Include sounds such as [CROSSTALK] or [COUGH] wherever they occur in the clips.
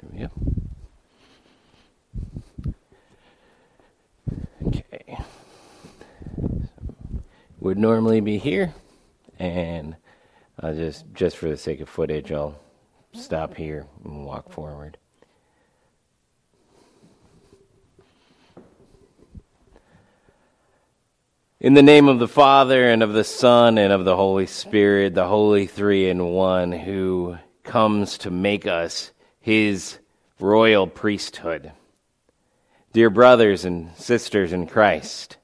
There we go. Okay. Would normally be here, and I'll just just for the sake of footage, I'll stop here and walk forward. In the name of the Father, and of the Son, and of the Holy Spirit, the Holy Three in One, who comes to make us his royal priesthood. Dear brothers and sisters in Christ,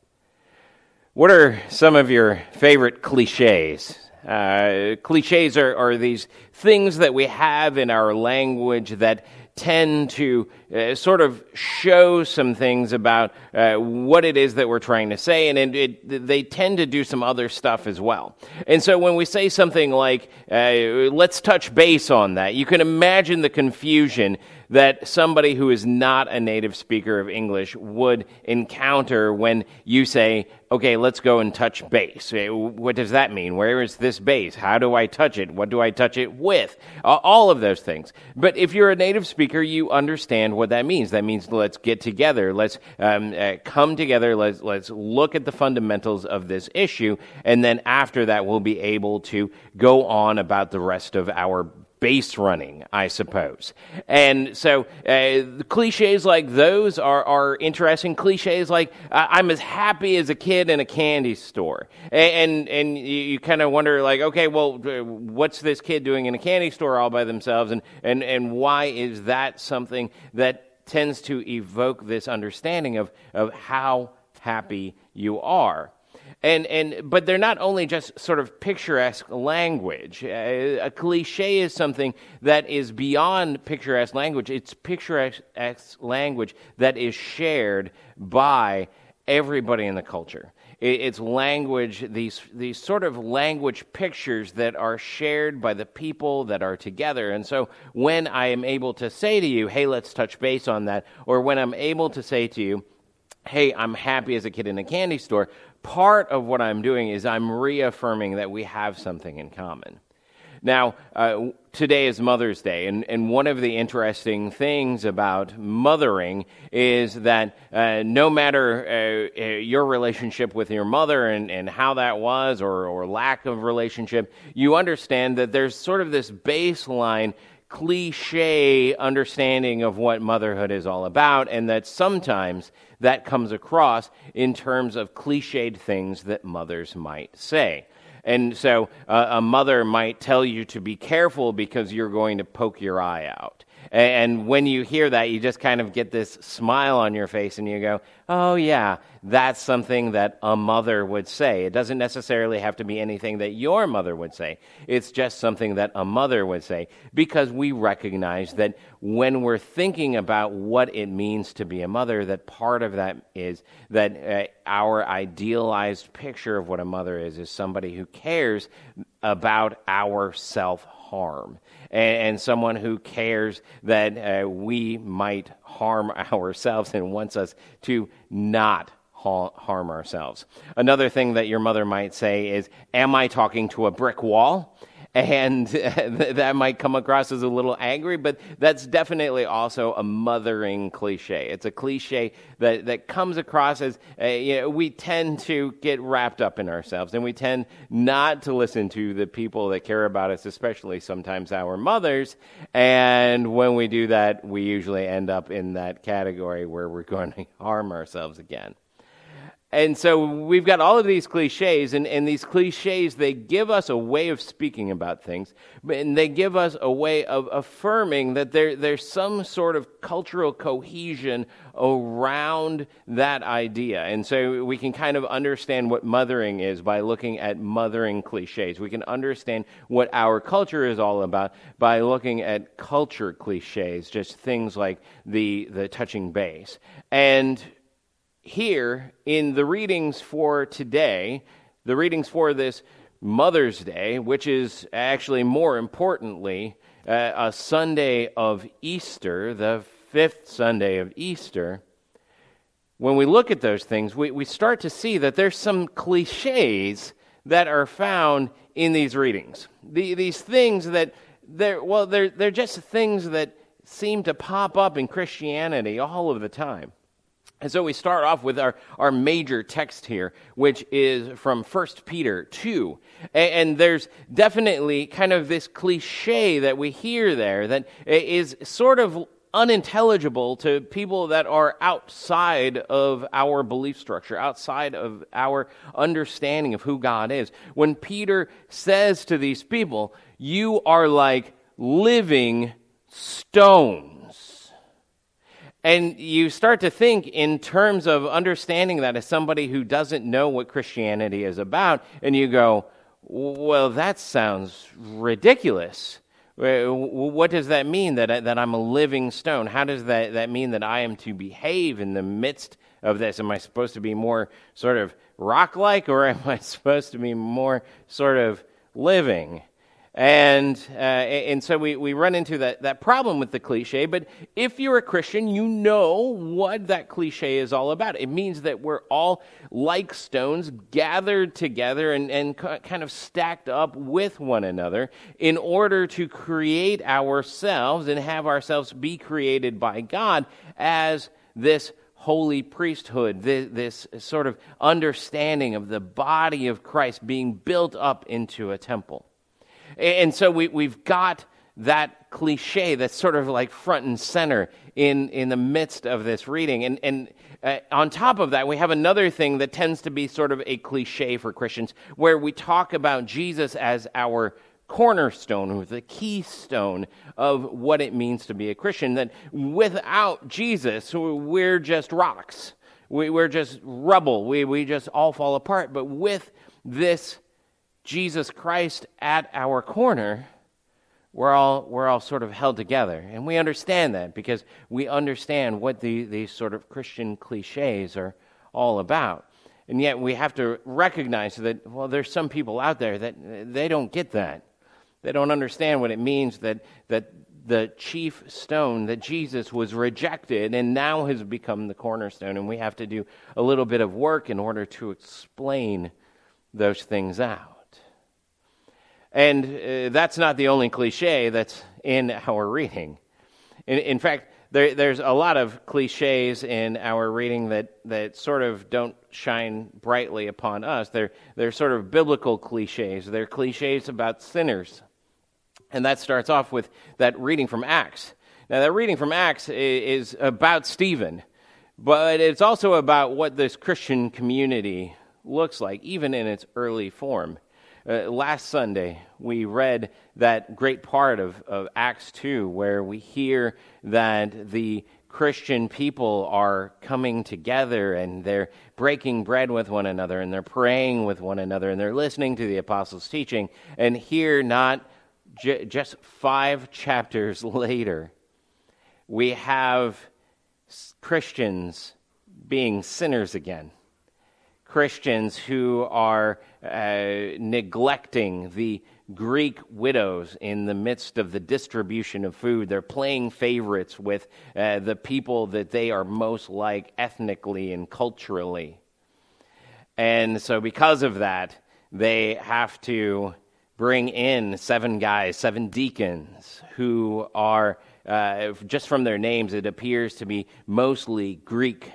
what are some of your favorite cliches? Uh, cliches are, are these things that we have in our language that tend to uh, sort of show some things about uh, what it is that we're trying to say, and it, it, they tend to do some other stuff as well. And so when we say something like, uh, let's touch base on that, you can imagine the confusion that somebody who is not a native speaker of English would encounter when you say, okay, let's go and touch base. Eh, what does that mean? Where is this base? How do I touch it? What do I touch it with? All of those things. But if you're a native speaker, you understand what that means. That means let's get together. Let's um, uh, come together. Let's, let's look at the fundamentals of this issue. And then after that, we'll be able to go on about the rest of our base running, I suppose. And so uh, cliches like those are, are interesting. Cliches like I'm as happy as a kid in a candy store. And, and, you, you kind of wonder, like, okay, well, what's this kid doing in a candy store all by themselves? And, and, and why is that something that tends to evoke this understanding of, of how happy you are? And, and, but they're not only just sort of picturesque language. Uh, a cliche is something that is beyond picturesque language. It's picturesque language that is shared by everybody in the culture. It's language, these, these sort of language pictures that are shared by the people that are together. And so when I am able to say to you, hey, let's touch base on that, or when I'm able to say to you, hey, I'm happy as a kid in a candy store, part of what I'm doing is I'm reaffirming that we have something in common. Now, uh, today is Mother's Day, and, and one of the interesting things about mothering is that uh, no matter uh, uh your relationship with your mother and, and how that was, or, or lack of relationship, you understand that there's sort of this baseline cliche understanding of what motherhood is all about, and that sometimes that comes across in terms of cliched things that mothers might say. And so uh, a mother might tell you to be careful because you're going to poke your eye out. And when you hear that, you just kind of get this smile on your face and you go, oh, yeah, that's something that a mother would say. It doesn't necessarily have to be anything that your mother would say. It's just something that a mother would say because we recognize that when we're thinking about what it means to be a mother, that part of that is that uh, our idealized picture of what a mother is is somebody who cares about our self harm and, and, someone who cares that uh, we might harm [LAUGHS] ourselves and wants us to not harm ourselves. Another thing that your mother might say is, Am I talking to a brick wall? And [LAUGHS] that might come across as a little angry, but that's definitely also a mothering cliche. It's a cliche that, that comes across as uh, you know, we tend to get wrapped up in ourselves, and we tend not to listen to the people that care about us, especially sometimes our mothers. And when we do that, we usually end up in that category where we're [LAUGHS] going to harm ourselves again. And so we've got all of these cliches, and, and these cliches, they give us a way of speaking about things, and they give us a way of affirming that there, there's some sort of cultural cohesion around that idea. And so we can kind of understand what mothering is by looking at mothering cliches. We can understand what our culture is all about by looking at culture cliches, just things like the, the touching base. And here in the readings for today, the readings for this Mother's Day, which is actually more importantly uh, a Sunday of Easter, the fifth Sunday of Easter, when we look at those things, we, we start to see that there's some cliches that are found in these readings. The, these things that, they're, well, they're, they're just things that seem to pop up in Christianity all of the time. And so we start off with our, our major text here, which is from 1 Peter 2. And, and, there's definitely kind of this cliche that we hear there that is sort of unintelligible to people that are outside of our belief structure, outside of our understanding of who God is. When Peter says to these people, You are like living stones. And you start to think in terms of understanding that as somebody who doesn't know what Christianity is about, and you go, Well, that sounds ridiculous. What does that mean that, I, that I'm a living stone? How does that, that mean that I am to behave in the midst of this? Am I supposed to be more sort of rock like, or am I [LAUGHS] supposed to be more sort of living? And, uh, and so we, we run into that, that problem with the cliche. But if you're a Christian, you know what that cliche is all about. It means that we're all like stones gathered together and, and kind of stacked up with one another in order to create ourselves and have ourselves be created by God as this holy priesthood, this, this, sort of understanding of the body of Christ being built up into a temple. And so we, we've got that cliche that's sort of like front and center in, in the midst of this reading. And, and uh, on top of that, we have another thing that tends to be sort of a cliche for Christians, where we talk about Jesus as our cornerstone, or the keystone of what it means to be a Christian. That without Jesus, we're just rocks. We, are just rubble. We, we just all fall apart. But with this Jesus Christ at our corner, we're all, we're all sort of held together. And we understand that because we understand what the, these sort of Christian cliches are all about. And yet we have to recognize that, well, there's some people out there that they don't get that. They don't understand what it means that, that the chief stone, that Jesus was rejected and now has become the cornerstone. And we have to do a little bit of work in order to explain those things out. And uh, that's not the only cliche that's in our reading. In, in fact, there, there's a lot of cliches in our reading that, that sort of don't shine brightly upon us. They're, they're sort of biblical cliches. They're cliches about sinners. And that starts off with that reading from Acts. Now, that reading from Acts is about Stephen, but it's also about what this Christian community looks like, even in its early form. Uh, last Sunday, we read that great part of, of Acts 2 where we hear that the Christian people are coming together and they're breaking bread with one another and they're praying with one another and they're listening to the apostles' teaching. And here, not j- just five [LAUGHS] chapters later, we have Christians being sinners again. Christians who are uh, neglecting the Greek widows in the midst of the distribution of food. They're playing favorites with uh, the people that they are most like ethnically and culturally. And so, because of that, they have to bring in seven guys, seven deacons, who are, uh, just from their names, it appears to be mostly Greek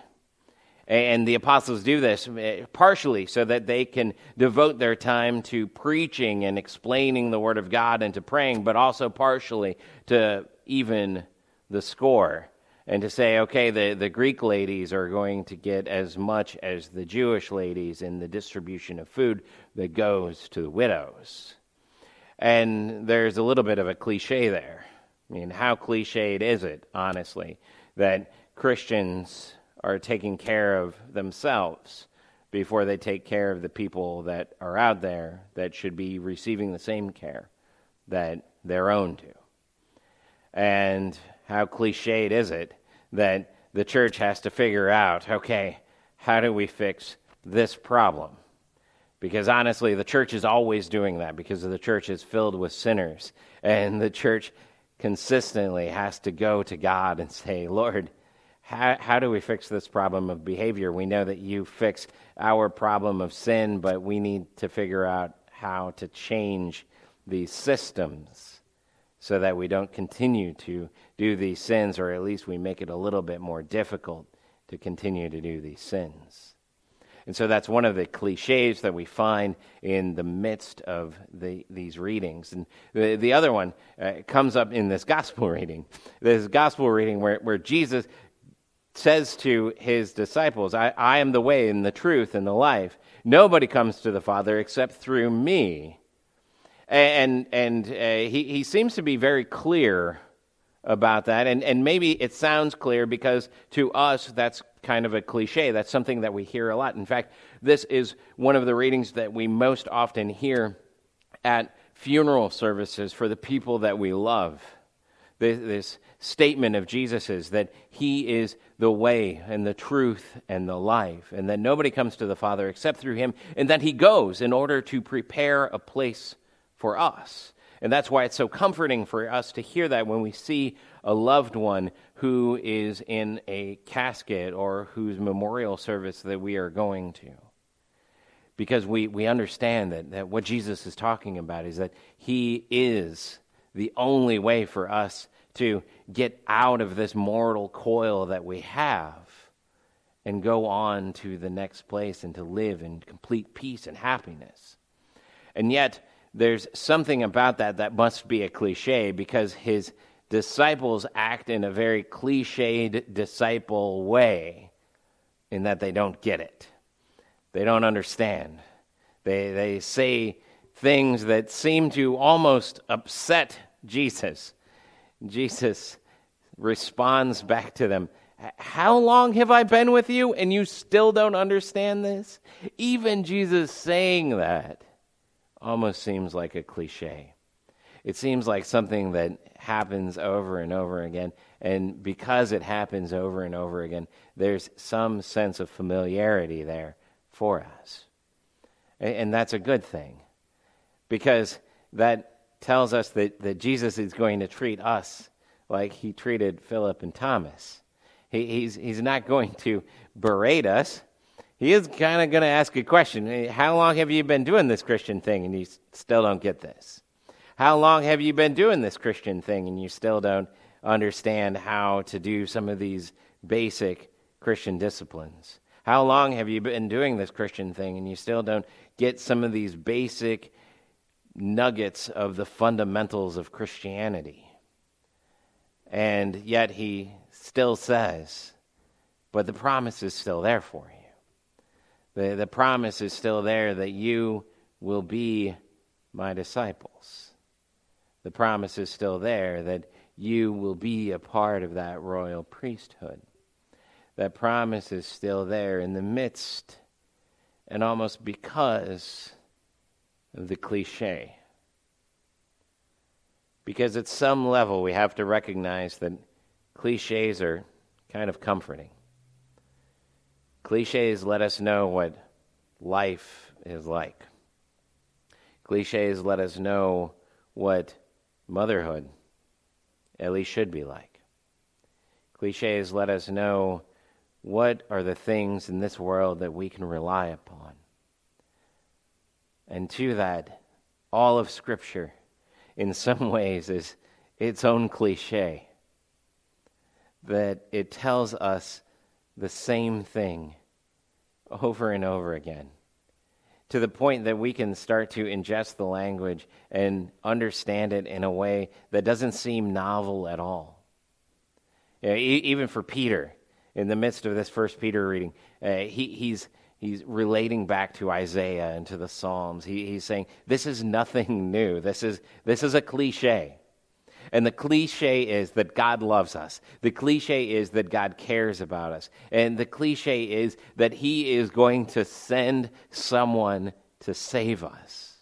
and the apostles do this eh, partially so that they can devote their time to preaching and explaining the Word of God and to praying, but also partially to even the score and to say, okay, the, the Greek ladies are going to get as much as the Jewish ladies in the distribution of food that goes to the widows. And there's a little bit of a cliche there. I mean, how cliched is it, honestly, that Christians are taking care of themselves before they take care of the people that are out there that should be receiving the same care that they're own to. And how cliched is it that the church has to figure out okay, how do we fix this problem? Because honestly, the church is always doing that because the church is filled with sinners. And the church consistently has to go to God and say, Lord, how, how do we fix this problem of behavior? We know that you fix our problem of sin, but we need to figure out how to change these systems so that we don't continue to do these sins, or at least we make it a little bit more difficult to continue to do these sins. And so that's one of the cliches that we find in the midst of the, these readings. And the, the other one uh, comes up in this gospel [LAUGHS] reading. This gospel reading where, where Jesus says to his disciples, I, I am the way and the truth and the life. Nobody comes to the Father except through me. And, and uh, he, he seems to be very clear about that. And, and maybe it sounds clear because to us that's kind of a cliche. That's something that we hear a lot. In fact, this is one of the readings that we most often hear at funeral services for the people that we love. This, this statement of Jesus is that he is the way and the truth and the life, and that nobody comes to the Father except through him, and that he goes in order to prepare a place for us. And that's why it's so comforting for us to hear that when we see a loved one who is in a casket or whose memorial service that we are going to. Because we, we understand that, that what Jesus is talking about is that he is the only way for us to get out of this mortal coil that we have and go on to the next place and to live in complete peace and happiness. And yet, there's something about that that must be a cliche because his disciples act in a very cliched disciple way in that they don't get it. They don't understand. They, they say things that seem to almost upset Jesus. Jesus responds back to them How long have I been with you and you still don't understand this? Even Jesus saying that almost seems like a cliche. It seems like something that happens over and over again. And because it happens over and over again, there's some sense of familiarity there for us. And that's a good thing because that tells us that, that Jesus is going to treat us like he treated Philip and Thomas. He, he's, he's not going to berate us he is kind of going to ask a question. How long have you been doing this Christian thing and you still don't get this? How long have you been doing this Christian thing and you still don't understand how to do some of these basic Christian disciplines? How long have you been doing this Christian thing and you still don't get some of these basic nuggets of the fundamentals of Christianity? And yet he still says, but the promise is still there for you. The, the promise is still there that you will be my disciples. The promise is still there that you will be a part of that royal priesthood. That promise is still there in the midst and almost because the cliche. Because at some level, we have to recognize that cliches are kind of comforting. Cliches let us know what life is like. Cliches let us know what motherhood at least should be like. Cliches let us know what are the things in this world that we can rely upon. And to that, all of Scripture, in some [LAUGHS] ways, is its own cliche. That it tells us the same thing over and over again to the point that we can start to ingest the language and understand it in a way that doesn't seem novel at all. You know, e- even for Peter, in the midst of this first Peter reading, uh, he, he's, he's relating back to Isaiah and to the Psalms. He, he's saying, This is nothing [LAUGHS] new. This is, this is a cliche. And the cliche is that God loves us. The cliche is that God cares about us. And the cliche is that He is going to send someone to save us.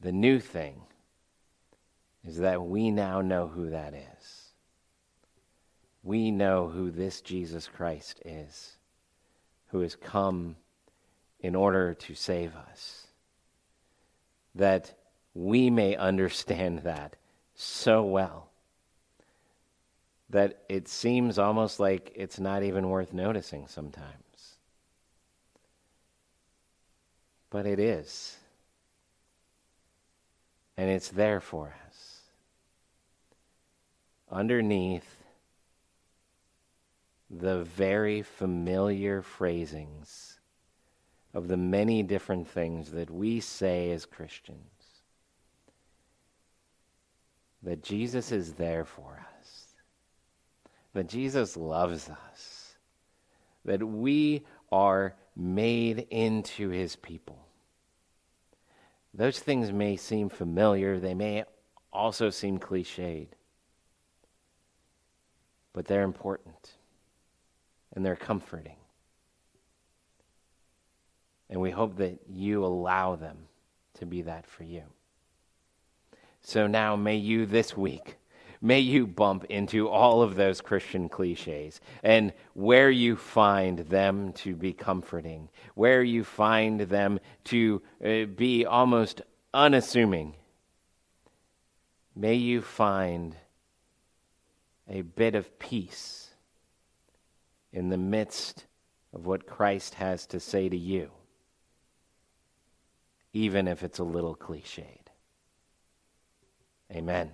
The new thing is that we now know who that is. We know who this Jesus Christ is, who has come in order to save us. That we may understand that so well that it seems almost like it's not even worth noticing sometimes. But it is. And it's there for us. underneath the very familiar phrasings of the many different things that we say as Christians, that Jesus is there for us, that Jesus loves us, that we are made into his people. Those things may seem familiar, they may also seem cliched, but they're important and they're comforting. And we hope that you allow them to be that for you. So now, may you this week, may you bump into all of those Christian cliches and where you find them to be comforting, where you find them to uh, be almost unassuming, may you find a bit of peace in the midst of what Christ has to say to you, even if it's a little cliched. Amen.